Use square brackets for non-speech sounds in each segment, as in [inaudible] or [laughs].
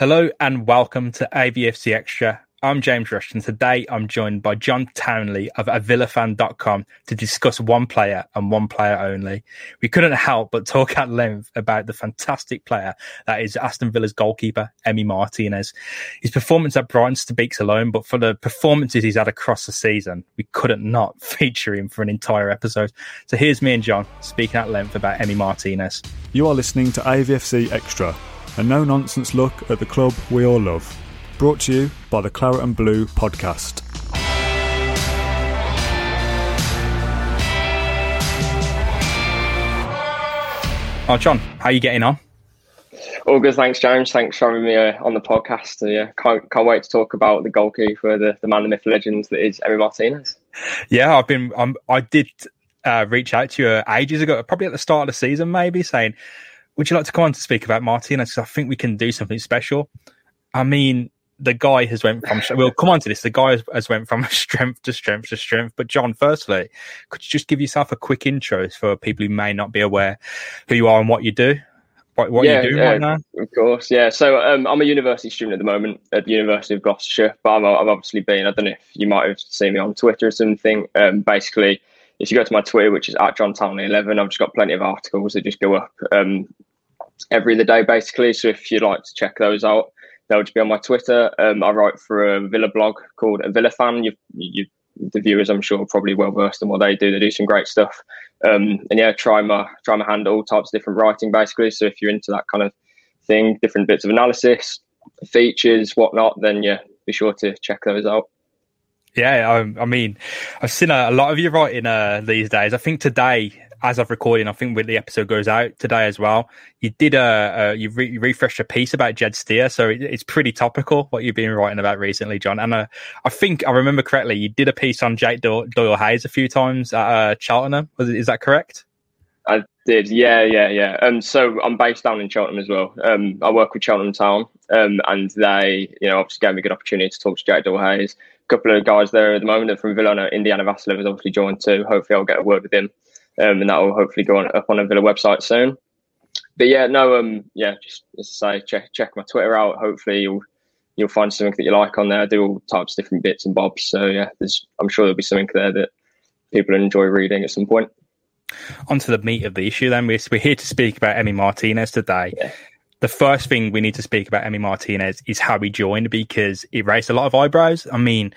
Hello and welcome to AVFC Extra. I'm James Rushton today I'm joined by John Townley of avillafan.com to discuss one player and one player only. We couldn't help but talk at length about the fantastic player that is Aston Villa's goalkeeper, Emi Martinez. His performance at Brighton speaks alone, but for the performances he's had across the season, we couldn't not [laughs] feature him for an entire episode. So here's me and John speaking at length about Emi Martinez. You are listening to AVFC Extra a no nonsense look at the club we all love. Brought to you by the Claret and Blue podcast. Oh, John, how are you getting on? All good, thanks, James. Thanks for having me uh, on the podcast. Uh, yeah, can't, can't wait to talk about the goalkeeper, the, the man, the myth, legends that is Emi Martinez. Yeah, I've been. Um, I did uh, reach out to you ages ago, probably at the start of the season, maybe saying would you like to come on to speak about Martinez? I think we can do something special. I mean, the guy has went from we'll come on to this. The guy has, has, went from [laughs] strength to strength to strength. But John, firstly, could you just give yourself a quick intro for people who may not be aware who you are and what you do? What, what yeah, you do uh, right now? Of course, yeah. So um, I'm a university student at the moment at the University of Gloucestershire. But I've, I've, obviously been. I don't know if you might have seen me on Twitter or something. Um, basically, if you go to my Twitter, which is at John Townley 11, I've just got plenty of articles that just go up. Um, every other day basically. So if you'd like to check those out, they'll just be on my Twitter. Um, I write for a Villa blog called a Villa Fan. You, you, the viewers, I'm sure, are probably well versed in what they do. They do some great stuff. Um, and yeah, try my try my hand at all types of different writing basically. So if you're into that kind of thing, different bits of analysis, features, whatnot, then yeah, be sure to check those out. Yeah, I, I mean, I've seen a, a, lot of you writing uh, these days. I think today as of recording, I think when the episode goes out today as well, you did a, a you, re- you refreshed a piece about Jed Steer, so it, it's pretty topical what you've been writing about recently, John. And uh, I think I remember correctly, you did a piece on Jake Doyle, Doyle Hayes a few times at uh, Cheltenham. Was it, is that correct? I did, yeah, yeah, yeah. Um, so I'm based down in Cheltenham as well. Um, I work with Cheltenham Town, um, and they, you know, obviously gave me a good opportunity to talk to Jake Doyle Hayes. Couple of guys there at the moment are from Villa. Indiana Vassilev has obviously joined too. Hopefully, I'll get a word with him um, and that will hopefully go on, up on a Villa website soon. But yeah, no, um, yeah, just as I say, check check my Twitter out. Hopefully, you'll you'll find something that you like on there. I do all types of different bits and bobs. So yeah, I'm sure there'll be something there that people enjoy reading at some point. Onto the meat of the issue, then we're, we're here to speak about Emi Martinez today. Yeah. The first thing we need to speak about Emi Martinez is how he joined because it raised a lot of eyebrows. I mean,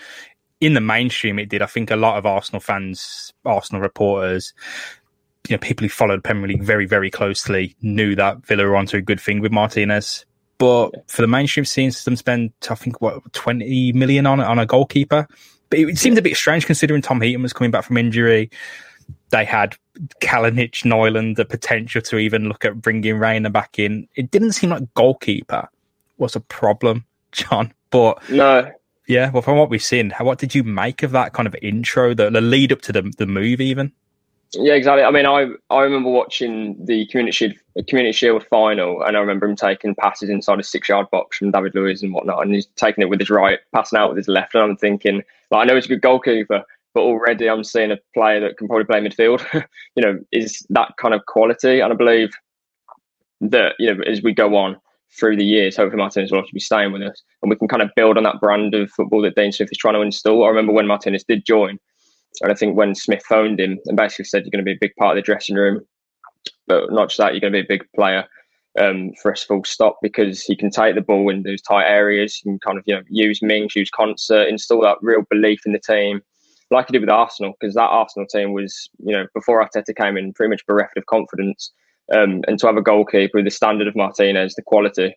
in the mainstream, it did. I think a lot of Arsenal fans, Arsenal reporters, you know, people who followed Premier League very, very closely knew that Villa were onto a good thing with Martinez. But for the mainstream, seeing them spend, I think, what, 20 million on, on a goalkeeper. But it, seemed a bit strange considering Tom Heaton was coming back from injury. They had Kalinic, Nyland, the potential to even look at bringing Reina back in. It didn't seem like goalkeeper was a problem, [laughs] John. But no, yeah, well, from what we've seen, how, what did you make of that kind of intro, the, the lead up to the the move, even? Yeah, exactly. I mean, I I remember watching the Community Shield, Community Shield final, and I remember him taking passes inside a six yard box from David Luiz and whatnot, and he's taking it with his right, passing out with his left, and I'm thinking, like, I know he's a good goalkeeper, but already I'm seeing a player that can probably play midfield. [laughs] you know, is that kind of quality, and I believe that you know as we go on through the years. Hopefully, Martinez will be staying with us, and we can kind of build on that brand of football that Dean Smith is trying to install. I remember when Martinez did join, and I think when Smith phoned him and basically said, "You're going to be a big part of the dressing room, but not just that, you're going to be a big player." Um, for us, full stop, because he can take the ball in those tight areas and kind of you know use Mings, use Konsa, install that real belief in the team, like he did with Arsenal. Because that Arsenal team was, you know, before Arteta came in, pretty much bereft of confidence. Um, and to have a goalkeeper with the standard of Martinez, the quality,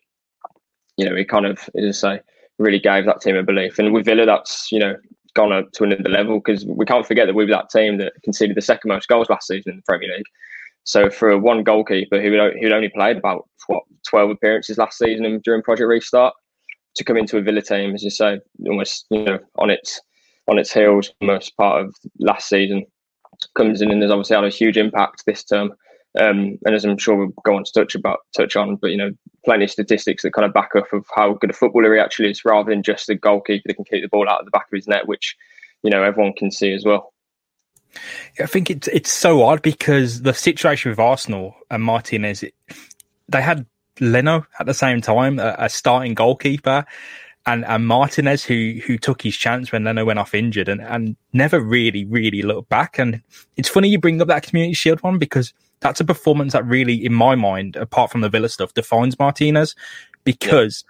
you know, he kind of, as I say, really gave that team a belief. And with Villa, that's, you know, gone up to another level because we can't forget that we were that team that conceded the second most goals last season in the Premier League. So for one goalkeeper who who'd only played about what twelve appearances last season during Project Restart, to come into a Villa team, as you say, almost you know on its on its heels, most part of last season, comes in and has obviously had a huge impact this term. Um, and as I'm sure we'll go on to touch about touch on, but you know, plenty of statistics that kind of back up of how good a footballer he actually is, rather than just a goalkeeper that can keep the ball out of the back of his net, which you know everyone can see as well. I think it's it's so odd because the situation with Arsenal and Martinez, it, they had Leno at the same time, a, a starting goalkeeper, and, and Martinez who who took his chance when Leno went off injured and, and never really really looked back. And it's funny you bring up that Community Shield one because that's a performance that really, in my mind, apart from the Villa stuff, defines Martinez because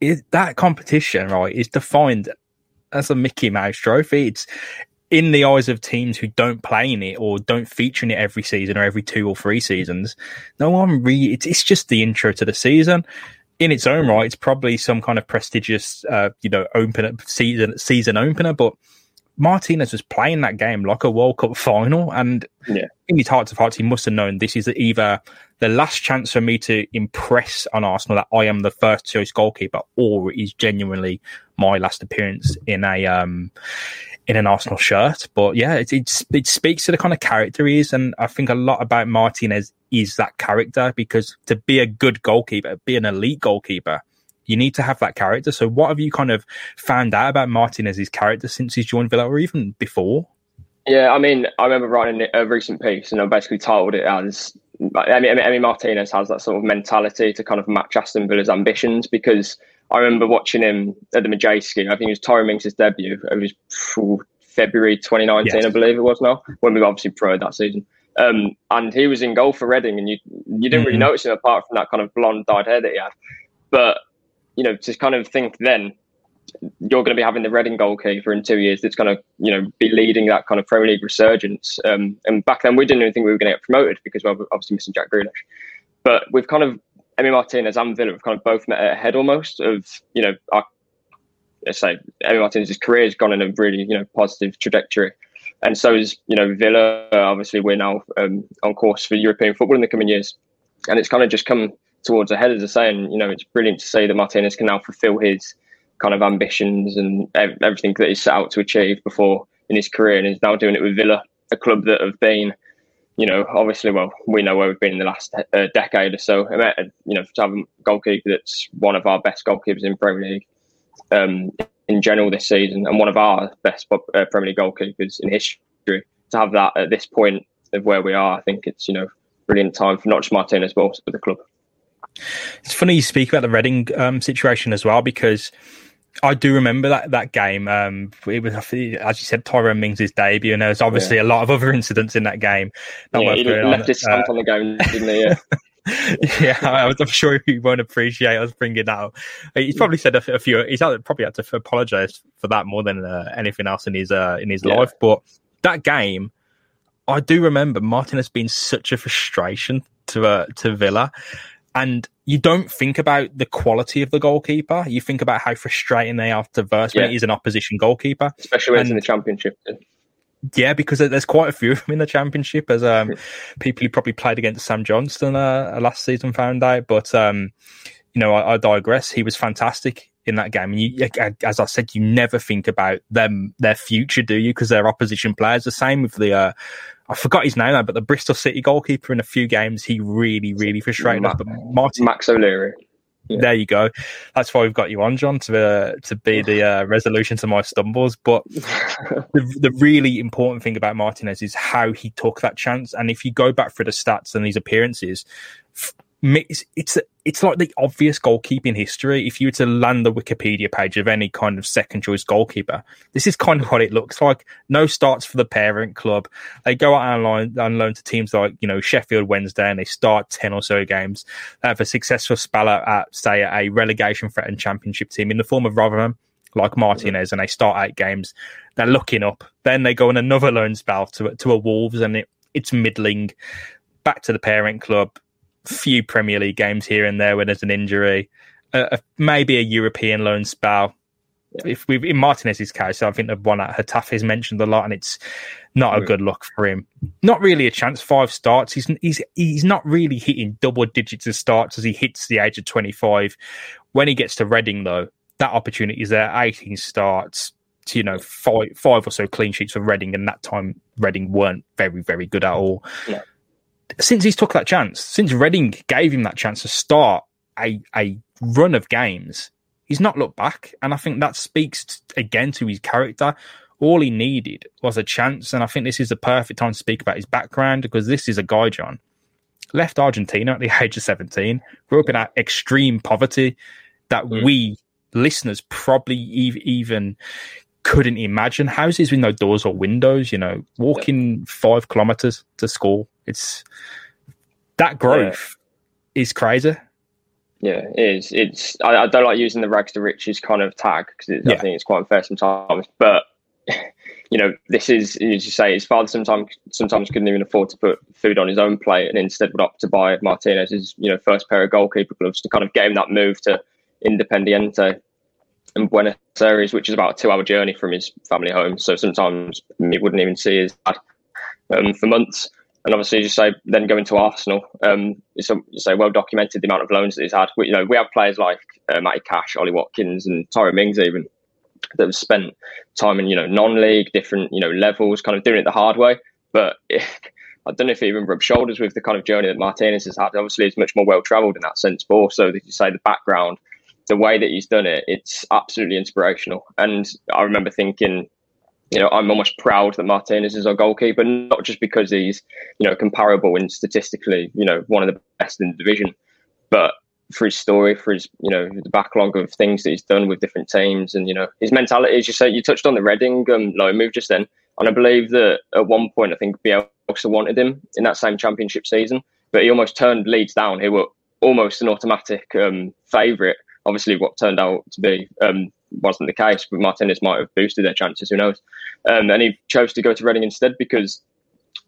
yeah. it, that competition right is defined as a Mickey Mouse trophy. It's in the eyes of teams who don't play in it or don't feature in it every season or every two or three seasons, no one really, it's, it's just the intro to the season. In its own right, it's probably some kind of prestigious, uh, you know, opener season season opener. But Martinez was playing that game like a World Cup final, and yeah. in his heart of hearts, he must have known this is either the last chance for me to impress on Arsenal that I am the first choice goalkeeper, or it is genuinely my last appearance in a um, in an Arsenal shirt. But yeah, it, it, it speaks to the kind of character he is. And I think a lot about Martinez is that character because to be a good goalkeeper, be an elite goalkeeper, you need to have that character. So what have you kind of found out about Martinez's character since he's joined Villa or even before? Yeah, I mean, I remember writing a recent piece and I basically titled it as I mean, Martinez has that sort of mentality to kind of match Aston Villa's ambitions because I remember watching him at the Madejski. I think it was Tyrone Mings' debut. It was February 2019, yes. I believe it was now, when we were obviously pro that season. Um, and he was in goal for Reading, and you you didn't mm-hmm. really notice him apart from that kind of blonde dyed hair that he had. But you know, to kind of think then you're going to be having the Reading goalkeeper in two years that's going to you know be leading that kind of Premier League resurgence. Um, and back then we didn't even think we were going to get promoted because we we're obviously missing Jack Grealish. But we've kind of Emi Martinez and Villa have kind of both met ahead almost of, you know, our, let's say Emi Martinez's career has gone in a really, you know, positive trajectory. And so is, you know, Villa. Obviously, we're now um, on course for European football in the coming years. And it's kind of just come towards a head, as I say. And, you know, it's brilliant to see that Martinez can now fulfill his kind of ambitions and everything that he's set out to achieve before in his career. And he's now doing it with Villa, a club that have been you know, obviously, well, we know where we've been in the last uh, decade or so. You know, to have a goalkeeper that's one of our best goalkeepers in Premier League um, in general this season, and one of our best uh, Premier League goalkeepers in history, to have that at this point of where we are, I think it's you know brilliant time for not just Martinez but also for the club. It's funny you speak about the Reading um, situation as well because I do remember that that game. Um, it was, as you said, Tyrone Mings' debut, and there was obviously yeah. a lot of other incidents in that game. yeah, he left on. his stamp uh, on the game, didn't he? [laughs] Yeah. yeah, I, I'm sure he won't appreciate us bringing that up. He's probably said a, a few. He's probably had to apologize for that more than uh, anything else in his uh, in his yeah. life. But that game, I do remember Martin has been such a frustration to uh, to Villa, and you don't think about the quality of the goalkeeper. You think about how frustrating they are to verse yeah. when it is an opposition goalkeeper, especially when and, it's in the championship. Yeah, because there's quite a few of them in the championship, as um, people who probably played against Sam Johnston uh, last season found out. But um, you know, I, I, digress. He was fantastic in that game, and you, as I said, you never think about them, their future, do you? Because they're opposition players. The same with the uh, I forgot his name but the Bristol City goalkeeper in a few games, he really, really frustrated Ma- us. But Martin, Max O'Leary. Yeah. There you go. That's why we've got you on, John, to uh, to be the uh, resolution to my stumbles. But [laughs] the, the really important thing about Martinez is how he took that chance. And if you go back through the stats and these appearances, it's it's, it's like the obvious goalkeeping history. If you were to land the Wikipedia page of any kind of second choice goalkeeper, this is kind of what it looks like. No starts for the parent club. They go out on loan, loan to teams like you know Sheffield Wednesday, and they start ten or so games. They have a successful spell at say a relegation threatened championship team in the form of Rotherham like Martinez, and they start eight games. They're looking up. Then they go on another loan spell to to a Wolves, and it, it's middling. Back to the parent club few Premier League games here and there when there's an injury, uh, maybe a European loan spell. Yeah. If we in Martinez's case, I think the one at Getafe is mentioned a lot, and it's not a good look for him. Not really a chance. Five starts. He's he's he's not really hitting double digits of starts as he hits the age of twenty five. When he gets to Reading, though, that opportunity is there. 18 starts, to, you know, five, five or so clean sheets for Reading, and that time Reading weren't very, very good at all. Yeah. Since he's took that chance, since Reading gave him that chance to start a, a run of games, he's not looked back. And I think that speaks again to his character. All he needed was a chance. And I think this is the perfect time to speak about his background because this is a guy, John, left Argentina at the [laughs] age of 17, grew up in that extreme poverty that mm. we listeners probably even couldn't imagine houses with no doors or windows, you know, walking five kilometers to school. It's that growth yeah. is crazy. Yeah, it is. It's I, I, don't like using the rags to riches kind of tag because yeah. I think it's quite unfair sometimes. But [laughs] you know, this is as you say, his father sometimes sometimes couldn't even afford to put food on his own plate, and instead would opt to buy Martinez's you know first pair of goalkeeper gloves to kind of get him that move to Independiente and Buenos Aires, which is about a two-hour journey from his family home. So sometimes he wouldn't even see his dad um, for months. And obviously, you say then going to Arsenal, um, it's a, you say well documented the amount of loans that he's had. We, you know, we have players like uh, Matty Cash, Ollie Watkins, and Tyrone Mings even that have spent time in you know non-league, different you know levels, kind of doing it the hard way. But [laughs] I don't know if he even rubs shoulders with the kind of journey that Martinez has had. Obviously, he's much more well travelled in that sense, but also, as you say, the background, the way that he's done it, it's absolutely inspirational. And I remember thinking, you know, I'm almost proud that Martinez is our goalkeeper, not just because he's, you know, comparable and statistically, you know, one of the best in the division, but for his story, for his, you know, the backlog of things that he's done with different teams, and you know, his mentality. As you say, you touched on the Reading um, loan move just then, and I believe that at one point, I think Bielsa wanted him in that same championship season, but he almost turned Leeds down. He were almost an automatic um, favourite. Obviously, what turned out to be um, wasn't the case, but Martinez might have boosted their chances. Who knows? Um, and he chose to go to Reading instead because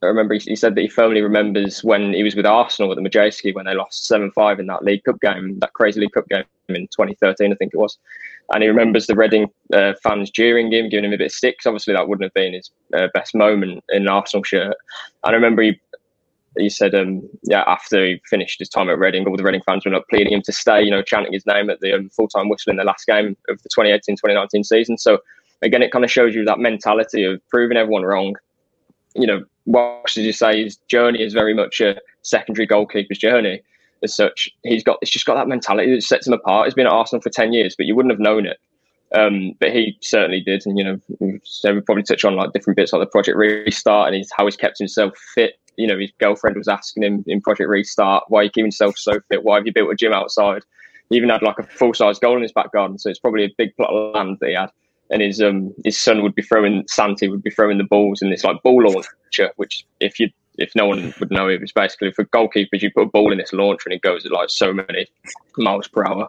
I remember he, he, said that he firmly remembers when he was with Arsenal at the Madejski when they lost 7 5 in that League Cup game, that crazy League Cup game in 2013, I think it was. And he remembers the Reading uh, fans jeering him, giving him a bit of sticks. Obviously, that wouldn't have been his uh, best moment in an Arsenal shirt. And I remember he he said, um, yeah, after he finished his time at Reading, all the Reading fans were up pleading him to stay, you know, chanting his name at the um, full time whistle in the last game of the 2018 2019 season. So, again, it kind of shows you that mentality of proving everyone wrong. You know, whilst, as you say, his journey is very much a secondary goalkeeper's journey as such. He's got, it's just got that mentality that sets him apart. He's been at Arsenal for 10 years, but you wouldn't have known it. Um, but he certainly did. And, you know, so we probably touch on like different bits like the Project Restart and how he's kept himself fit. You know, his girlfriend was asking him in Project Restart, why are you keep yourself so fit? Why have you built a gym outside? He even had like a full size goal in his back garden. So it's probably a big plot of land that he had and his um his son would be throwing Santi would be throwing the balls in this like ball launcher, which if you if no one would know it was basically for goalkeepers you put a ball in this launcher and it goes at like so many miles per hour.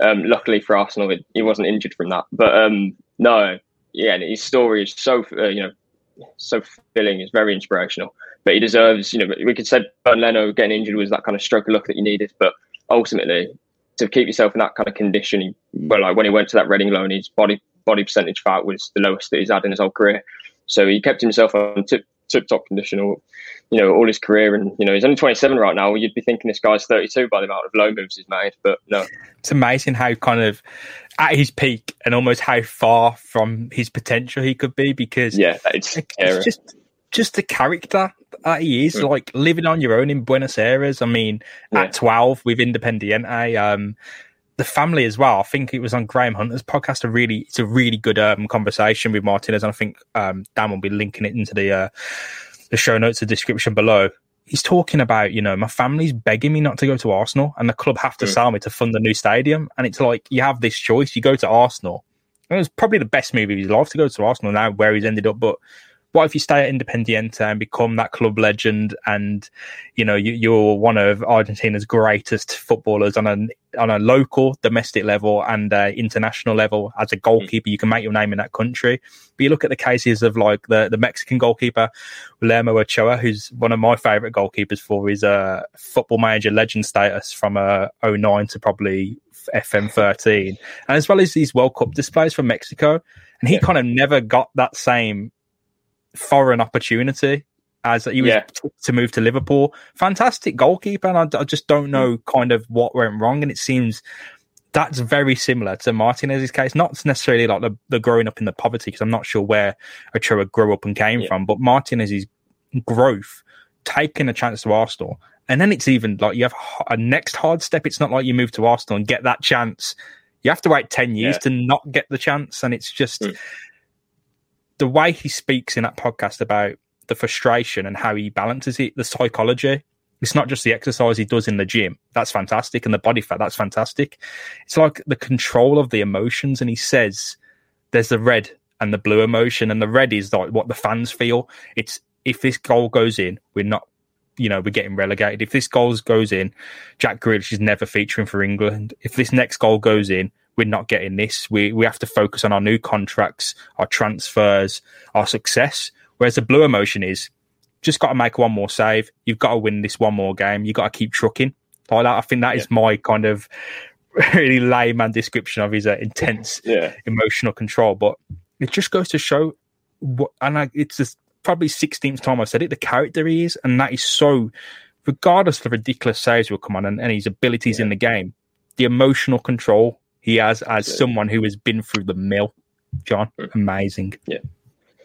Um, luckily for Arsenal, it, he wasn't injured from that. But um, no, yeah, his story is so uh, you know so filling. It's very inspirational. But he deserves, you know, we could say Bernd Leno getting injured was that kind of stroke of luck that you needed. But ultimately, to keep yourself in that kind of condition, well, like when he went to that Reading loan, his body body percentage fat was the lowest that he's had in his whole career. So he kept himself on tip tip top condition all you know all his career and you know he's only 27 right now you'd be thinking this guy's 32 by the amount of low moves he's made but no it's amazing how kind of at his peak and almost how far from his potential he could be because yeah it's, it's just just the character that he is mm. like living on your own in Buenos Aires I mean yeah. at 12 with Independiente um the family as well. I think it was on Graham Hunter's podcast. A really, it's a really good um, conversation with Martinez, and I think um, Dan will be linking it into the uh, the show notes, the description below. He's talking about, you know, my family's begging me not to go to Arsenal, and the club have to mm. sell me to fund the new stadium. And it's like you have this choice: you go to Arsenal. And it was probably the best move of his life to go to Arsenal now, where he's ended up. But what if you stay at Independiente and become that club legend and you know you, are one of Argentina's greatest footballers on a on a local domestic level and uh, international level as a goalkeeper? You can make your name in that country. But you look at the cases of like the, the Mexican goalkeeper Guillermo Ochoa who's one of my favorite goalkeepers for his uh, football manager legend status from uh, 09 to probably FM 13 and as well as these World Cup displays from Mexico. And he yeah. kind of never got that same foreign opportunity as he was yeah. to move to Liverpool. Fantastic goalkeeper, and I, I, just don't know kind of what went wrong. And it seems that's very similar to Martinez's case. Not necessarily like the, the growing up in the poverty, because I'm not sure where Ochoa grew up and came yeah. from, but Martinez's growth, taking a chance to Arsenal, and then it's even like you have a next hard step. It's not like you move to Arsenal and get that chance. You have to wait 10 years yeah. to not get the chance. And it's just mm. The way he speaks in that podcast about the frustration and how he balances it, the psychology. It's not just the exercise he does in the gym. That's fantastic. And the body fat, that's fantastic. It's like the control of the emotions. And he says there's the red and the blue emotion. And the red is like what the fans feel. It's if this goal goes in, we're not you know, we're getting relegated. If this goal goes in, Jack Grealish is never featuring for England. If this next goal goes in, we're not getting this. We we have to focus on our new contracts, our transfers, our success. Whereas the blue emotion is just got to make one more save. You've got to win this one more game. You've got to keep trucking like that. I think that yeah. is my kind of [laughs] really layman description of his uh, intense [laughs] yeah. emotional control. But it just goes to show what, and I, it's just probably 16th time I've said it, the character he is. And that is so, regardless of the ridiculous saves will come on and, and his abilities yeah. in the game, the emotional control he has as yeah. someone who has been through the mill. John, mm. amazing. Yeah.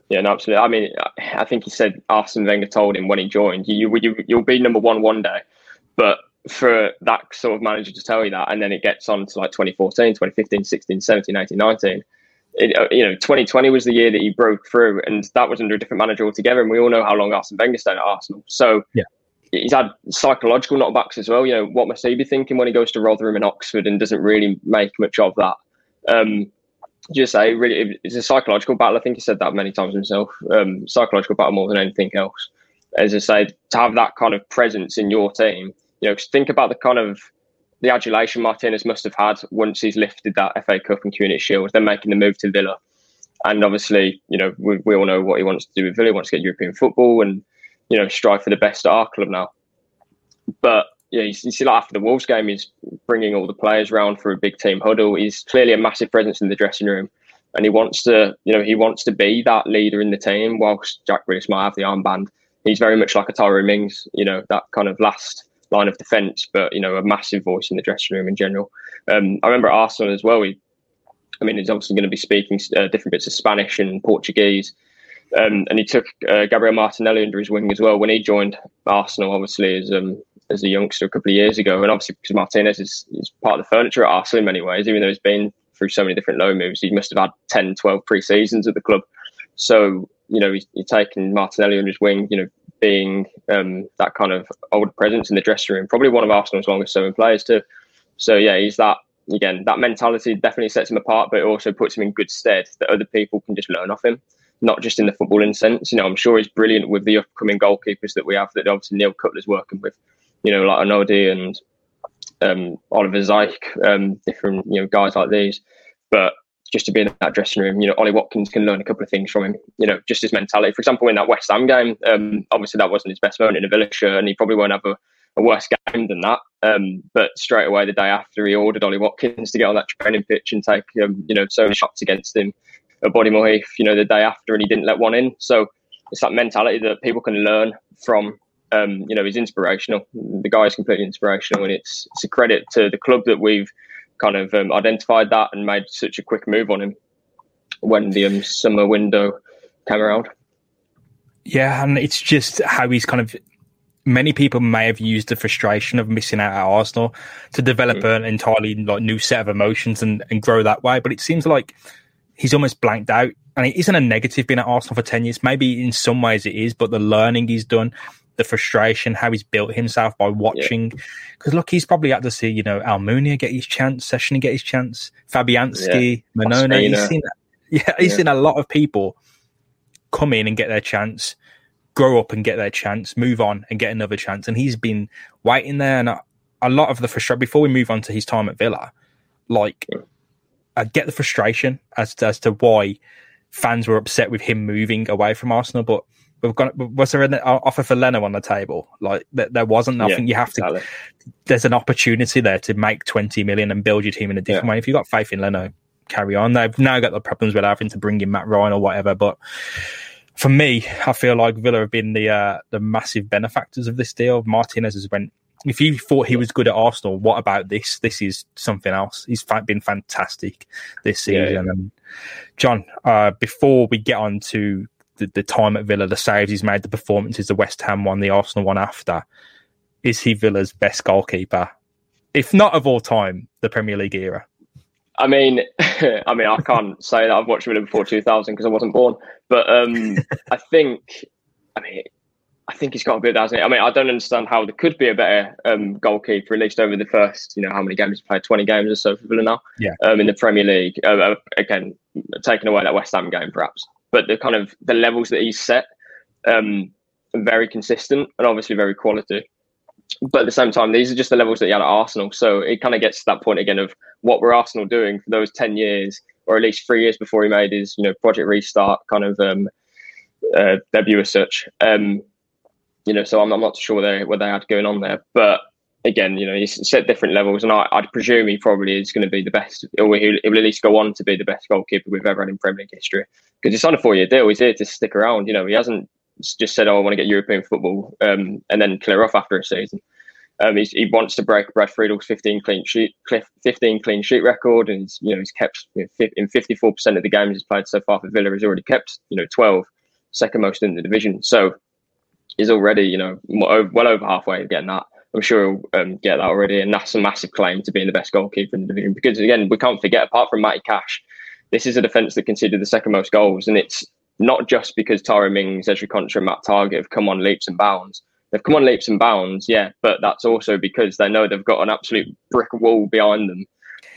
Yeah, no, absolutely. I mean, I think he said Arsene Wenger told him when he joined, you, you you'll be number one one day, but for that sort of manager to tell you that, and then it gets on to like 2014, 2015, 16, 17, 18, 19, it, uh, you know, 2020 was the year that he broke through, and that was under a different manager altogether. And we all know how long Arsene Wenger stayed at Arsenal. So yeah. He's had psychological knockbacks as well. You know, what must he be thinking when he goes to Rotherham and Oxford and doesn't really make much of that? Um, just say, really, it's a psychological battle. I think he said that many times himself. Um, psychological battle more than anything else. As I say, to have that kind of presence in your team, you know, think about the kind of the adulation Martinez must have had once he's lifted that FA Cup and Community Shield, then making the move to Villa. And obviously, you know, we, we all know what he wants to do with Villa. He wants to get European football and, you know, strive for the best at our club now. But yeah, you, see, like after the Wolves game, he's bringing all the players around for a big team huddle. He's clearly a massive presence in the dressing room, and he wants to, you know, he wants to be that leader in the team. Whilst Jack Grealish might have the armband, he's very much like a Tyrone Mings, you know, that kind of last line of defence, but you know, a massive voice in the dressing room in general. Um, I remember at Arsenal as well. He, I mean, he's obviously going to be speaking uh, different bits of Spanish and Portuguese. Um, and he took uh, Gabriel Martinelli under his wing as well when he joined Arsenal, obviously as um, as a youngster a couple of years ago. And obviously because Martinez is, is part of the furniture at Arsenal in many ways, even though he's been through so many different loan moves, he must have had 10, 12 pre-seasons at the club. So, you know, he's, he's taken Martinelli under his wing, you know, being um, that kind of older presence in the dressing room. Probably one of Arsenal's longest serving players too. So yeah, he's that again. That mentality definitely sets him apart, but it also puts him in good stead that other people can just learn off him. Not just in the footballing sense. You know, I'm sure he's brilliant with the upcoming goalkeepers that we have. That obviously Neil Cutler's working with. You know, like Anodi and um, Oliver Zayek, um, different you know guys like these. But just to be in that dressing room. You know, Ollie Watkins can learn a couple of things from him. You know, just his mentality. For example, in that West Ham game, um, obviously that wasn't his best moment in a Villa shirt, and he probably won't have a, a worse game than that. Um, but straight away the day after, he ordered Ollie Watkins to get on that training pitch and take um, you know so many shots against him at Bodymoor. You know, the day after, and he didn't let one in. So it's that mentality that people can learn from. Um, you know, he's inspirational. The guy is completely inspirational, and it's it's a credit to the club that we've kind of um, identified that and made such a quick move on him when the um, summer window came around. Yeah, and it's just how he's kind of. Many people may have used the frustration of missing out at Arsenal to develop mm. an entirely like new set of emotions and, and grow that way. But it seems like he's almost blanked out, and it isn't a negative being at Arsenal for ten years. Maybe in some ways it is, but the learning he's done, the frustration, how he's built himself by watching. Because yeah. look, he's probably had to see, you know, Almunia get his chance, Szczesny get his chance, Fabianski, yeah. Mannone. He's seen, yeah, he's yeah. seen a lot of people come in and get their chance, grow up and get their chance, move on and get another chance. And he's been waiting there. And a, a lot of the frustration, before we move on to his time at Villa, like, I get the frustration as to, as to why fans were upset with him moving away from Arsenal, but we've got was there an offer for Leno on the table? Like there wasn't. nothing. you have exactly. to. There's an opportunity there to make 20 million and build your team in a different yeah. way. If you've got faith in Leno, carry on. They've now got the problems with having to bring in Matt Ryan or whatever. But for me, I feel like Villa have been the uh, the massive benefactors of this deal. Martinez has went if you thought he was good at Arsenal, what about this? This is something else. He's been fantastic this season. Yeah, yeah. And John, uh, before we get on to the, the time at Villa, the saves he's made, the performances, the West Ham one, the Arsenal one after, is he Villa's best goalkeeper? If not of all time, the Premier League era. I mean, [laughs] I mean, I can't say that I've watched Villa before 2000 because I wasn't born. But um, [laughs] I think, I mean, I think he's got a bit, hasn't he? I mean, I don't understand how there could be a better um, goalkeeper, at least over the first, you know, how many games he's played? 20 games or so for Villa now. Yeah. Um, in the Premier League. Uh, uh, again, taking away that West Ham game, perhaps. But the kind of the levels that he's set, um, very consistent and obviously very quality. But at the same time, these are just the levels that he had at Arsenal. So it kind of gets to that point again of what were Arsenal doing for those 10 years, or at least three years before he made his, you know, Project Restart kind of um, uh, debut as such. Um, you know, so I'm, I'm not sure what they what they had going on there. But again, you know, he's set different levels, and I, would presume he probably is going to be the best, or he'll, he'll, at least go on to be the best goalkeeper we've ever had in Premier League history. Because it's on a four-year deal; he's here to stick around. You know, he hasn't just said, "Oh, I want to get European football," um, and then clear off after a season. Um, he wants to break Brad Friedel's 15 clean sheet 15 clean sheet record, and he's you know he's kept you know, in 54 percent of the games he's played so far for Villa. He's already kept you know 12, second most in the division. So is already, you know, well over halfway getting that. I'm sure he'll um, get that already, and that's a massive claim to being the best goalkeeper in the division. Because again, we can't forget, apart from Matty Cash, this is a defence that conceded the second most goals, and it's not just because Tyrone Mings, Ezri Konsa, and Matt Targett have come on leaps and bounds. They've come on leaps and bounds, yeah, but that's also because they know they've got an absolute brick wall behind them.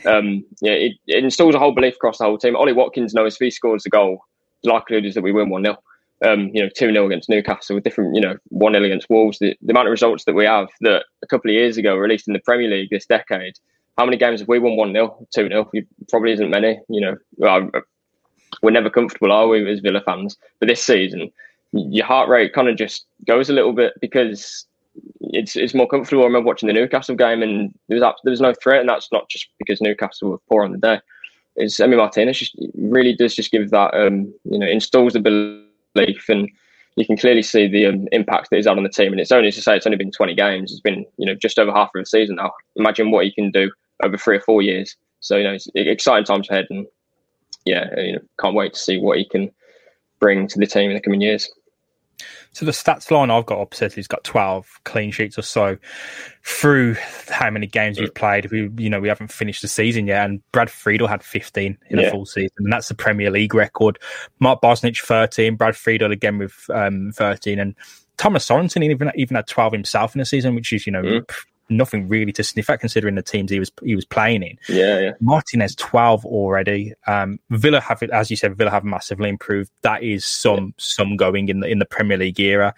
Um, yeah, it, it, installs a whole belief across the whole team. Ollie Watkins knows if he scores the goal, likelihood is that we win 1 0 um, you know, 2 0 against Newcastle, with different, you know, 1 0 against Wolves. The, the, amount of results that we have that a couple of years ago, released in the Premier League this decade, how many games have we won 1 0, 2 0? Probably isn't many. You know, we're never comfortable, are we, as Villa fans? But this season, your heart rate kind of just goes a little bit because it's it's more comfortable. I remember watching the Newcastle game and there was there was no threat, and that's not just because Newcastle were poor on the day. It's Emi Martinez just really does just give that um, you know installs the belief and you can clearly see the um, impact that he's had on the team. And it's only to say it's only been 20 games. It's been you know just over half of a season now. Imagine what he can do over three or four years. So you know, it's exciting times ahead, and yeah, you know, can't wait to see what he can bring to the team in the coming years. So the stats line I've got opposite, he's got 12 clean sheets or so through how many games we've played. We, you know, we haven't finished the season yet, and Brad Friedel had 15 in yeah. a full season, and that's the Premier League record. Mark Bosnich 13, Brad Friedel again with um, 13, and Thomas Sorensen even even had 12 himself in a season, which is you know mm nothing really to sniff at considering the teams he was he was playing in. Yeah, yeah. Martinez twelve already. Um, Villa have it as you said. Villa have massively improved. That is some yeah. some going in the in the Premier League era.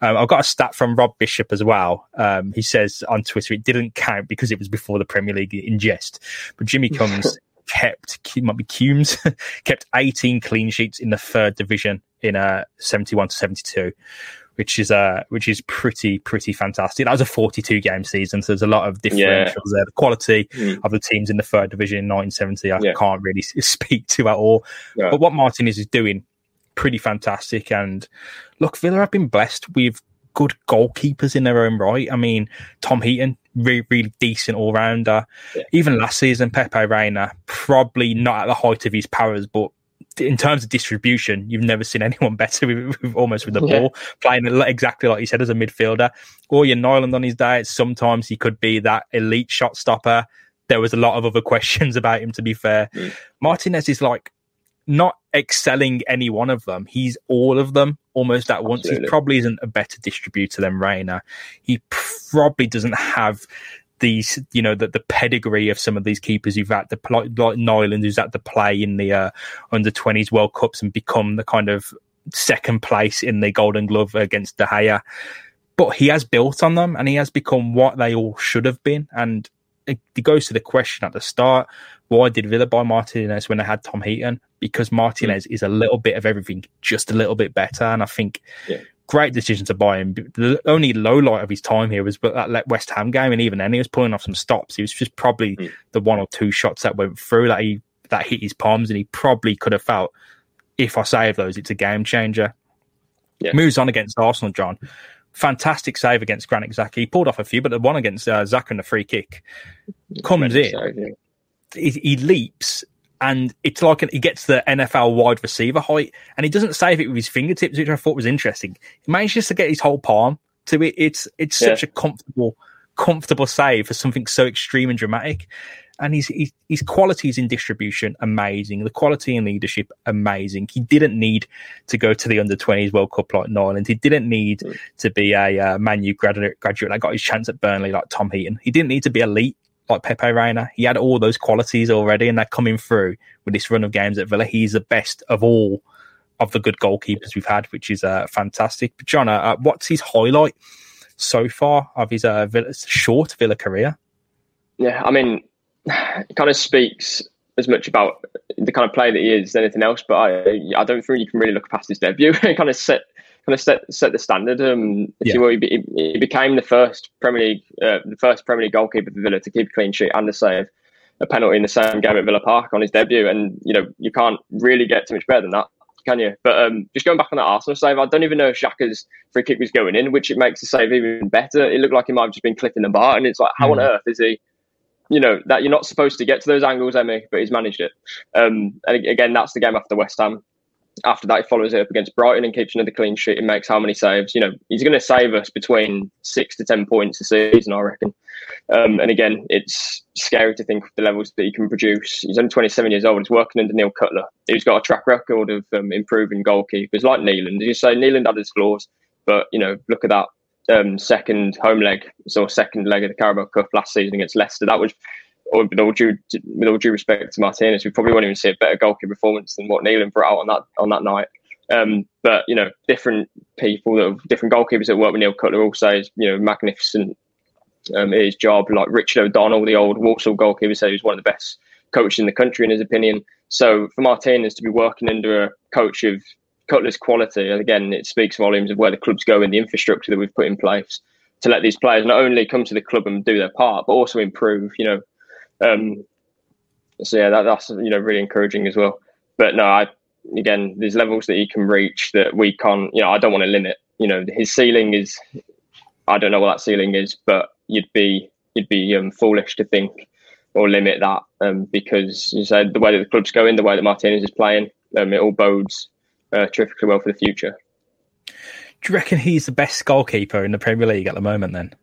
Um, I've got a stat from Rob Bishop as well. Um, he says on Twitter it didn't count because it was before the Premier League in jest, but Jimmy [laughs] Cummings. kept might be Cumbes [laughs] kept 18 clean sheets in the third division in a uh, 71 to 72 which is uh which is pretty pretty fantastic. That was a 42 game season, so there's a lot of differentials yeah. there. The quality mm. of the teams in the third division in 1970, I yeah. can't really [laughs] speak to at all. Yeah. But what Martinez is doing, pretty fantastic. And look, Villa have been blessed with good goalkeepers in their own right. I mean, Tom Heaton, really, really decent all rounder. Even last season, Pepe Reina, probably not at the height of his powers, but in terms of distribution, you've never seen [laughs] anyone better with, with almost with the yeah. ball playing exactly like you said as a midfielder. Or your Nyland on his day, sometimes he could be that elite shot stopper. There was a lot of other [laughs] questions about him. To be fair, mm. Martinez is like not excelling any one of them. He's all of them almost at once. He probably isn't a better distributor than Reina. He probably doesn't have these, you know, the, the pedigree of some of these keepers who've had the like Nyland, who's had to play in the uh, under 20s World Cups and become the kind of second place in the Golden Glove against De Gea. But he has built on them and he has become what they all should have been. And it, it goes to the question at the start why did Villa buy Martinez when they had Tom Heaton? Because Martinez mm. is a little bit of everything, just a little bit better. And I think yeah great decision to buy him. The only low light of his time here was that West Ham game, and even then he was pulling off some stops. He was just probably mm. the one or two shots that went through that he that hit his palms, and he probably could have felt if I save those, it's a game changer. Yeah. Moves on against Arsenal, John. fantastic save against Granit Xhaka. He pulled off a few, but the one against uh, Xhaka in the free kick comes in. Yeah. he, he, leaps, and it's like an, he gets the NFL wide receiver height, and he doesn't save it with his fingertips, which I thought was interesting. He manages to get his whole palm to it. It's it's yeah. such a comfortable comfortable save for something so extreme and dramatic and his, his, his qualities in distribution amazing. The quality in leadership amazing. He didn't need to go to the under twenties World Cup like Nyland. He didn't need mm. to be a uh, Man U graduate. Graduate. I got his chance at Burnley like Tom Heaton. He didn't need to be elite like Pepe Reina. He had all those qualities already, and they're coming through with this run of games at Villa. He's the best of all of the good goalkeepers we've had, which is uh, fantastic. But John, uh, uh what's his highlight so far of his uh, Villa, short Villa career? Yeah, I mean, [sighs] it kind of speaks as much about the kind of player that he is as anything else. But I, I don't think you can really look past his debut. [laughs] it kind of set kind of set set the standard. Um, yeah. he, be, he, became the first Premier League, uh, the first Premier League goalkeeper for Villa to keep a clean sheet and to save a penalty in the same game at Villa Park on his debut. And you know, you can't really get too much better than that, can you? But um, just going back on that Arsenal save, I don't even know if Xhaka's free kick was going in, which it makes the save even better. It looked like he might have just been clipping the bar, and it's like, how mm. on earth is he? you know that you're not supposed to get to those angles, Emi, but he's managed it. Um, and again, that's the game after West Ham. After that, he follows it up against Brighton and keeps another clean sheet and makes how many saves? You know, he's going to save us between six to ten points a season, I reckon. Um, and again, it's scary to think of the levels that he can produce. He's only 27 years old. He's working under Neil Cutler, who's got a track record of um, improving goalkeepers like Nyland. As you say, Nyland had his flaws, but you know, look at that um, second home leg, so second leg of the Carabao Cup last season against Leicester. That was, with all due with all due respect to Martinez, we probably won't even see a better goalkeeper performance than what Nyland brought out on that on that night. Um, but you know, different people that different goalkeepers that work with Neil Cutler all say is you know magnificent um, his job. Like Richard O'Donnell, the old Walsall goalkeeper, said he was one of the best coaches in the country in his opinion. So for Martinez to be working under a coach of Cutler's quality, and again, it speaks volumes of where the club's going, the infrastructure that we've put in place to let these players not only come to the club and do their part, but also improve. You know, um, so yeah, that, that's you know really encouraging as well. But no, I again, there's levels that he can reach that we can't. You know, I don't want to limit. You know, his ceiling is, I don't know what that ceiling is, but you'd be you'd be um, foolish to think or limit that um, because you said the way that the club's going, the way that Martinez is playing, um, it all bodes uh, terrifically well for the future. Do you reckon he's the best goalkeeper in the Premier League at the moment? Then,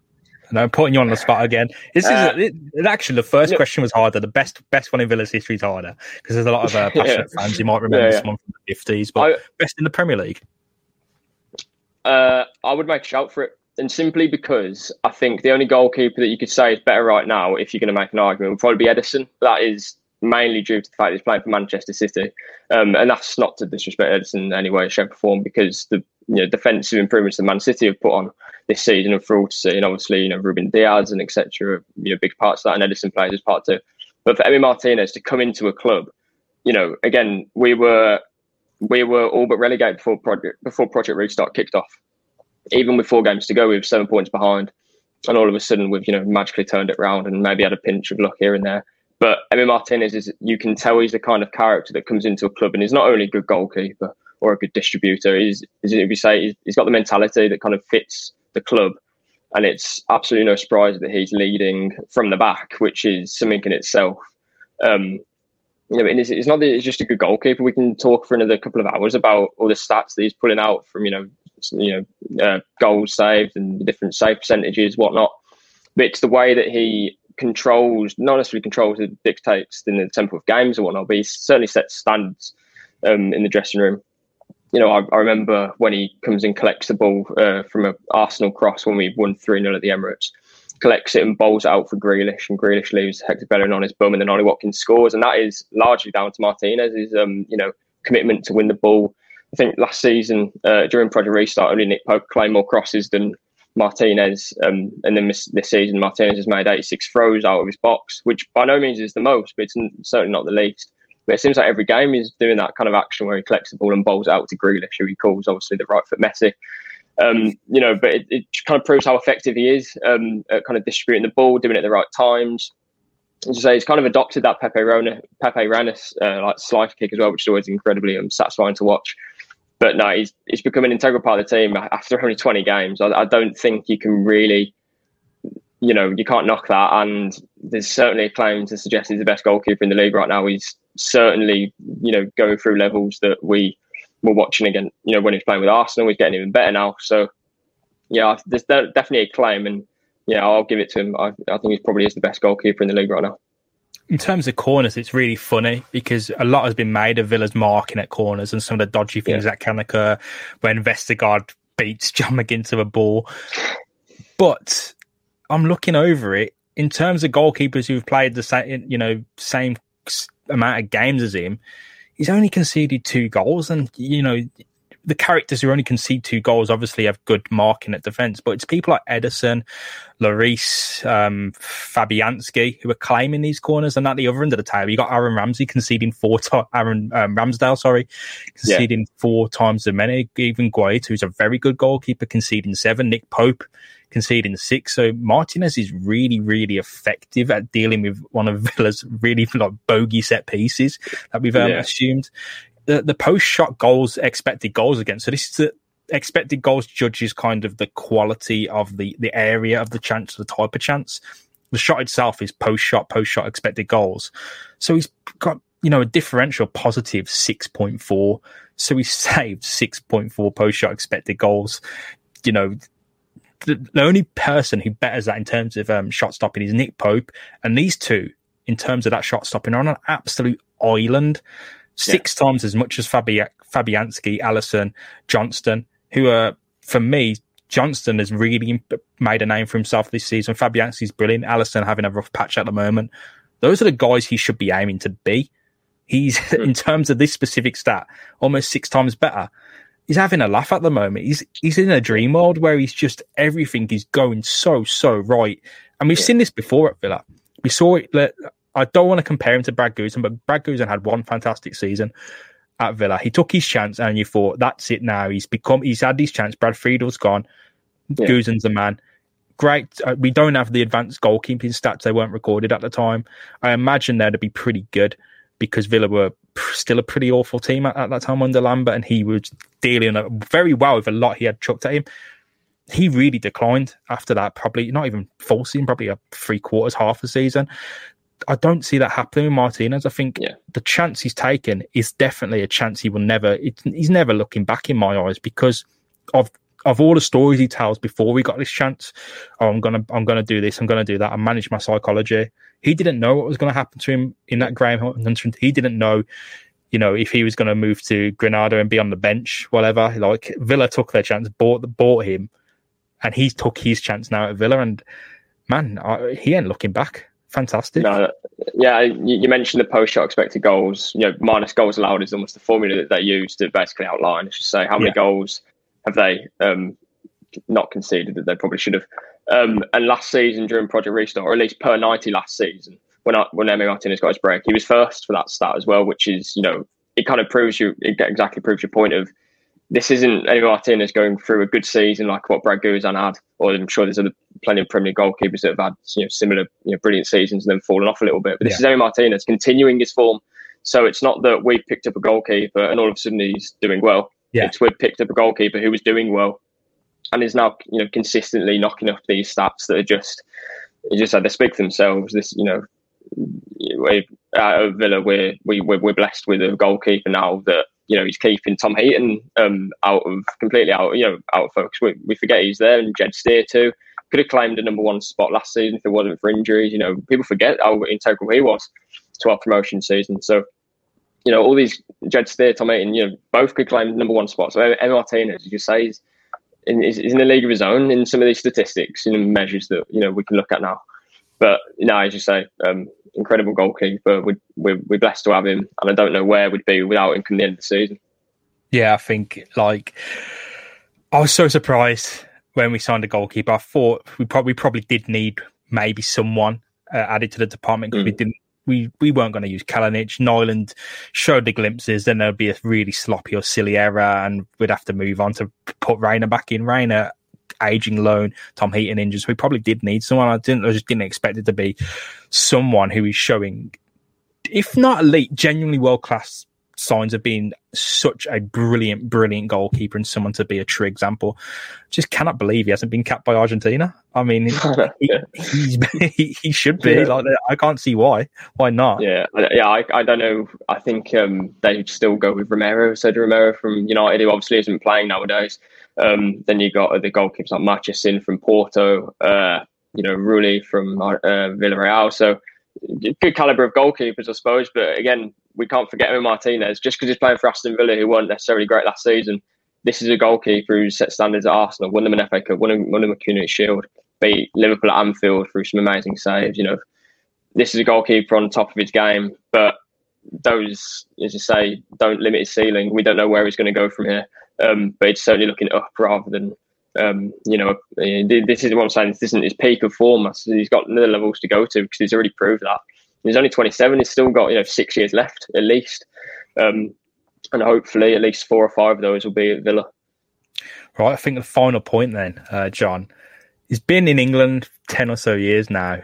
and I'm putting you on the spot again. This is uh, it, actually the first question was harder. The best best one in Villa's history is harder because there's a lot of uh, [laughs] passionate yeah. fans. You might remember yeah, yeah. someone from the 50s, but I, best in the Premier League. Uh, I would make a shout for it, and simply because I think the only goalkeeper that you could say is better right now, if you're going to make an argument, would probably be Ederson. That is mainly due to the fact he's playing for Manchester City. Um, and that's not to disrespect Ederson in any way, shape, or form, because the you know, defensive improvements that Man City have put on this season are for all to see. And obviously, you know, Ruben Dias and etc. You know, big parts of that, and Ederson plays as part too. But for Emi Martinez to come into a club, you know, again, we were we were all but relegated before project before Project Restart kicked off. Even with four games to go, we were seven points behind, and all of a sudden we've you know magically turned it around and maybe had a pinch of luck here and there. But Emi Martinez is you can tell he's the kind of character that comes into a club and he's not only a good goalkeeper or a good distributor. He's, as you say, he's got the mentality that kind of fits the club, and it's absolutely no surprise that he's leading from the back, which is something in itself. Um, you know, it's, it's not that he's just a good goalkeeper. We can talk for another couple of hours about all the stats that he's pulling out from you know, you know, uh, goals saved and different save percentages, whatnot. But it's the way that he controls, not necessarily controls, dictates in the tempo of games and whatnot, but he certainly sets standards um, in the dressing room. You know, I, I, remember when he comes and collects the ball uh, from an Arsenal cross when we won 3 0 at the Emirates, collects it and bowls it out for Grealish, and Grealish leaves Hector Bellerin on his bum, and then Ollie Watkins scores. And that is largely down to Martinez's, um, you know, commitment to win the ball. I think last season uh, during Project Restart, only Nick Pope claimed more crosses than Martinez, um, and then this, this, season Martinez has made 86 throws out of his box, which by no means is the most, but it's certainly not the least. But it seems like every game he's doing that kind of action where he collects the ball and bowls out to Grealish, who he calls obviously the right foot Messi. Um, you know, but it, it, kind of proves how effective he is um, at kind of distributing the ball, doing it at the right times. As I say, he's kind of adopted that Pepe Rona, Pepe Ranis uh, like slice kick as well, which is always incredibly um, satisfying to watch. but no, he's he's become an integral part of the team after only 20 games. I, I don't think you can really, you know, you can't knock that. And there's certainly a claim to suggest he's the best goalkeeper in the league right now. He's certainly, you know, going through levels that we were watching again. You know, when he's playing with Arsenal, he's getting even better now. So, yeah, there's definitely a claim, and yeah, I'll give it to him. I, I think he probably is the best goalkeeper in the league right now in terms of corners, it's really funny because a lot has been made of Villa's marking at corners and some of the dodgy things yeah. that can occur when Vestergaard beats John McGinn to a ball. But I'm looking over it in terms of goalkeepers who've played the same, you know, same amount of games as him. He's only conceded two goals, and you know the characters who only concede two goals obviously have good marking at defence, but it's people like Ederson, Lloris, um, Fabianski who are claiming these corners, and at the other end of the table, you got Aaron Ramsey conceding four times, Aaron um, Ramsdale, sorry, conceding yeah. four times as many. Even Guaita, who's a very good goalkeeper, conceding seven. Nick Pope conceding six. So Martinez is really, really effective at dealing with one of Villa's really [laughs] like bogey set pieces that we've um, yeah. assumed the, the post shot goals, expected goals against. So this is the expected goals judges kind of the quality of the, the area of the chance, the type of chance. The shot itself is post shot, post shot expected goals. So he's got, you know, a differential positive 6.4. So he [laughs] saved 6.4 post shot expected goals. You know, the, the, only person who betters that in terms of um, shot stopping is Nick Pope. And these two, in terms of that shot stopping, are on an absolute island six yeah. times as much as Fabi- Fabianski, Alisson, Johnstone, who are, for me, Johnstone has really made a name for himself this season. Fabianski's brilliant. Alisson having a rough patch at the moment. Those are the guys he should be aiming to be. He's, [laughs] in terms of this specific stat, almost six times better. He's having a laugh at the moment. He's he's in a dream world where he's just everything is going so so right. And we've yeah. seen this before at Villa. We saw it I don't want to compare him to Brad Guzan, but Brad Guzan had one fantastic season at Villa. He took his chance, and you thought, that's it now. He's become, he's had his chance. Brad Friedel's gone. Yeah. Guzan's the man. Great. Uh, we don't have the advanced goalkeeping stats. They weren't recorded at the time. I imagine they'd be pretty good because Villa were still a pretty awful team at, at that time under Lambert, and he was dealing very well with a lot he had chucked at him. He really declined after that, probably not even full season, probably a three quarters, half a season. I don't see that happening with Martinez. I think yeah. the chance he's taken is definitely a chance he will never. he's never looking back in my eyes because of of all the stories he tells before we got this chance. Oh, I'm gonna I'm gonna do this. I'm gonna do that. I manage my psychology. He didn't know what was going to happen to him in that Graham Hunter. He didn't know, you know, if he was going to move to Granada and be on the bench, whatever. Like Villa took their chance, bought bought him, and he took his chance now at Villa. And man, I, he ain't looking back fantastic. No, yeah, you, mentioned the post shot expected goals. You know, minus goals allowed is almost the formula that they use to basically outline. It's just say how many yeah. goals have they um, not conceded that they probably should have. Um, and last season during Project Restart, or at least per ninety last season, when I, when Emi Martinez got his break, he was first for that stat as well, which is you know it kind of proves you it exactly proves your point of this isn't Emi Martinez going through a good season like what Brad Guzan had, or I'm sure there's other, plenty of Premier goalkeepers that have had you know similar you know brilliant seasons and then fallen off a little bit. But this yeah. is Emi Martinez continuing his form. So it's not that we picked up a goalkeeper and all of a sudden he's doing well. Yeah. It's we picked up a goalkeeper who was doing well and is now you know consistently knocking up these stats that are just just to speak for themselves. This you know of Villa we're we, we're, we're blessed with a goalkeeper now that you know he's keeping Tom Heaton um, out of completely out you know out of focus. We, we forget he's there, and Jed Steer too. Could have claimed a number one spot last season if it wasn't for injuries. You know, people forget how integral he was to our promotion season. So, you know, all these Jed Steer, Tom Heaton, you know, both could claim number one spot. So, Emi Martinez, as you say, he's in, he's in a league of his own in some of these statistics and measures that you know we can look at now. But you know, as you say, um, incredible goalkeeper. We, we're, we're blessed to have him, and I don't know where we'd be without him come the end of the season. Yeah, I think like I was so surprised when we signed a goalkeeper. I thought we probably probably did need maybe someone uh, added to the department because mm. we didn't. We, we weren't going to use Kalinic. Nyland showed the glimpses. Then there'd be a really sloppy or silly error, and we'd have to move on to put Reina back in. Reina aging loan, Tom Heaton injuries. We probably did need someone. I didn't. I just didn't expect it to be someone who is showing, if not elite, genuinely world class signs of being such a brilliant, brilliant goalkeeper and someone to be a true example. Just cannot believe he hasn't been capped by Argentina. I mean, [laughs] he, [laughs] he, he, should be. Yeah. Like, I can't see why. Why not? Yeah, yeah. I, I don't know. I think um, they still go with Romero, So Romero from United, who obviously isn't playing nowadays. Um, then you got the goalkeepers like Marchesín from Porto, uh, you know, Rulli from uh, Villarreal. So good caliber of goalkeepers, I suppose. But again, we can't forget Emi Martinez. Just because he's playing for Aston Villa, who weren't necessarily great last season, this is a goalkeeper who set standards at Arsenal, won them an FA Cup, won them, won them a Community Shield, beat Liverpool at Anfield through some amazing saves. You know, this is a goalkeeper on top of his game, but those, as you say, don't limit his ceiling. We don't know where he's going to go from here, um, but it's certainly looking up rather than um, you know, this is what I'm saying. This isn't his peak of form. He's got other levels to go to because he's already proved that. He's only 27. He's still got you know six years left at least, um, and hopefully at least four or five of those will be at Villa. Right. I think the final point then, uh, John, he's been in England ten or so years now.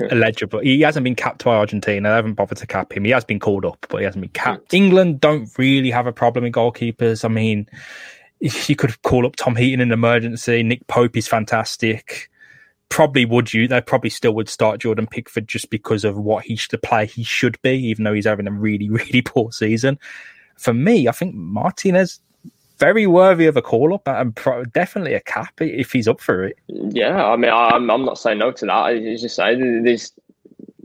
[laughs] Eligible. He hasn't been capped by Argentina. They haven't bothered to cap him. He has been called up, but he hasn't been capped. England don't really have a problem with goalkeepers. I mean, you could call up Tom Heaton in an emergency. Nick Pope is fantastic. Probably would you? They probably still would start Jordan Pickford just because of what he should play. He should be, even though he's having a really, [laughs] really poor season. For me, I think Martinez very worthy of a call up and pro- definitely a cap if he's up for it. Yeah, I mean, I'm, I'm not saying no to that. It's just saying there's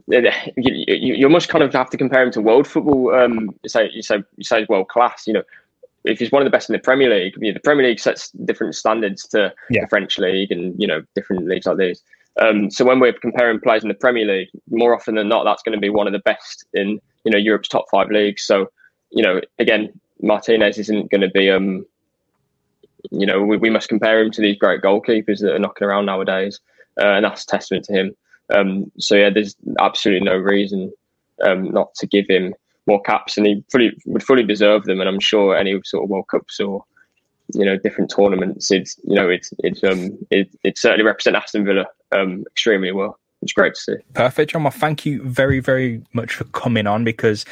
you, you, must kind of have to compare him to world football. Um, you say you say you say world class. You know, if he's one of the best in the Premier League, you know, the Premier League sets different standards to yeah. the French league and you know different leagues like this. Um, so when we're comparing players in the Premier League, more often than not, that's going to be one of the best in you know Europe's top five leagues. So you know, again, Martinez isn't going to be um, you know, we, we must compare him to these great goalkeepers that are knocking around nowadays, uh, and that's testament to him. Um, so yeah, there's absolutely no reason um, not to give him more caps, and he fully would fully deserve them. And I'm sure any sort of World Cups or you know different tournaments, it's you know it's it's um it, it certainly represent Aston Villa um extremely well. It's great to see. Perfect, John. Well, thank you very, very much for coming on because,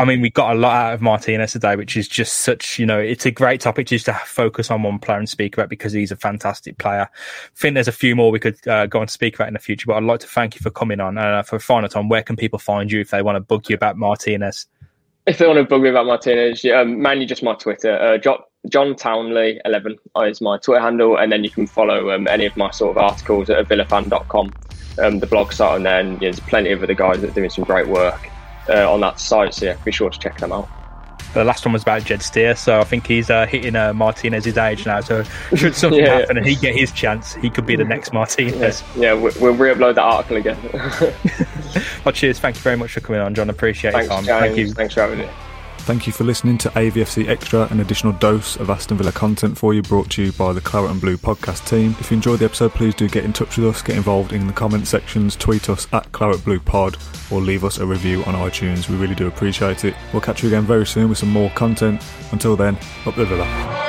I mean, we got a lot out of Martinez today, which is just such, you know, it's a great topic just to focus on one player and speak about because he's a fantastic player. I think there's a few more we could uh, go on to speak about in the future, but I'd like to thank you for coming on. And uh, for final time, where can people find you if they want to bug you about Martinez? If they want to bug me about Martinez, yeah, um, mainly just my Twitter. Uh, John, John Townley eleven is my Twitter handle, and then you can follow um, any of my sort of articles at villafan.com um, the blog site and yeah, there's plenty of other guys that are doing some great work uh, on that site. So yeah, be sure to check them out. The last one was about Jed Steer, so I think he's uh, hitting uh, Martinez's age now. So should something [laughs] yeah, happen yeah. and he get his chance, he could be the next Martinez. Yeah, yeah we'll, re-upload that article again. [laughs] well, cheers. Thank you very much for coming on, John. Appreciate Thanks, your time. James. Thank you. Thanks for having me. Thank you for listening to AVFC Extra, an additional dose of Aston Villa content for you, brought to you by the Claret and Blue podcast team. If you enjoyed the episode, please do get in touch with us, get involved in the comment sections, tweet us at Claret Blue Pod, or leave us a review on iTunes. We really do appreciate it. We'll catch you again very soon with some more content. Until then, up the Villa.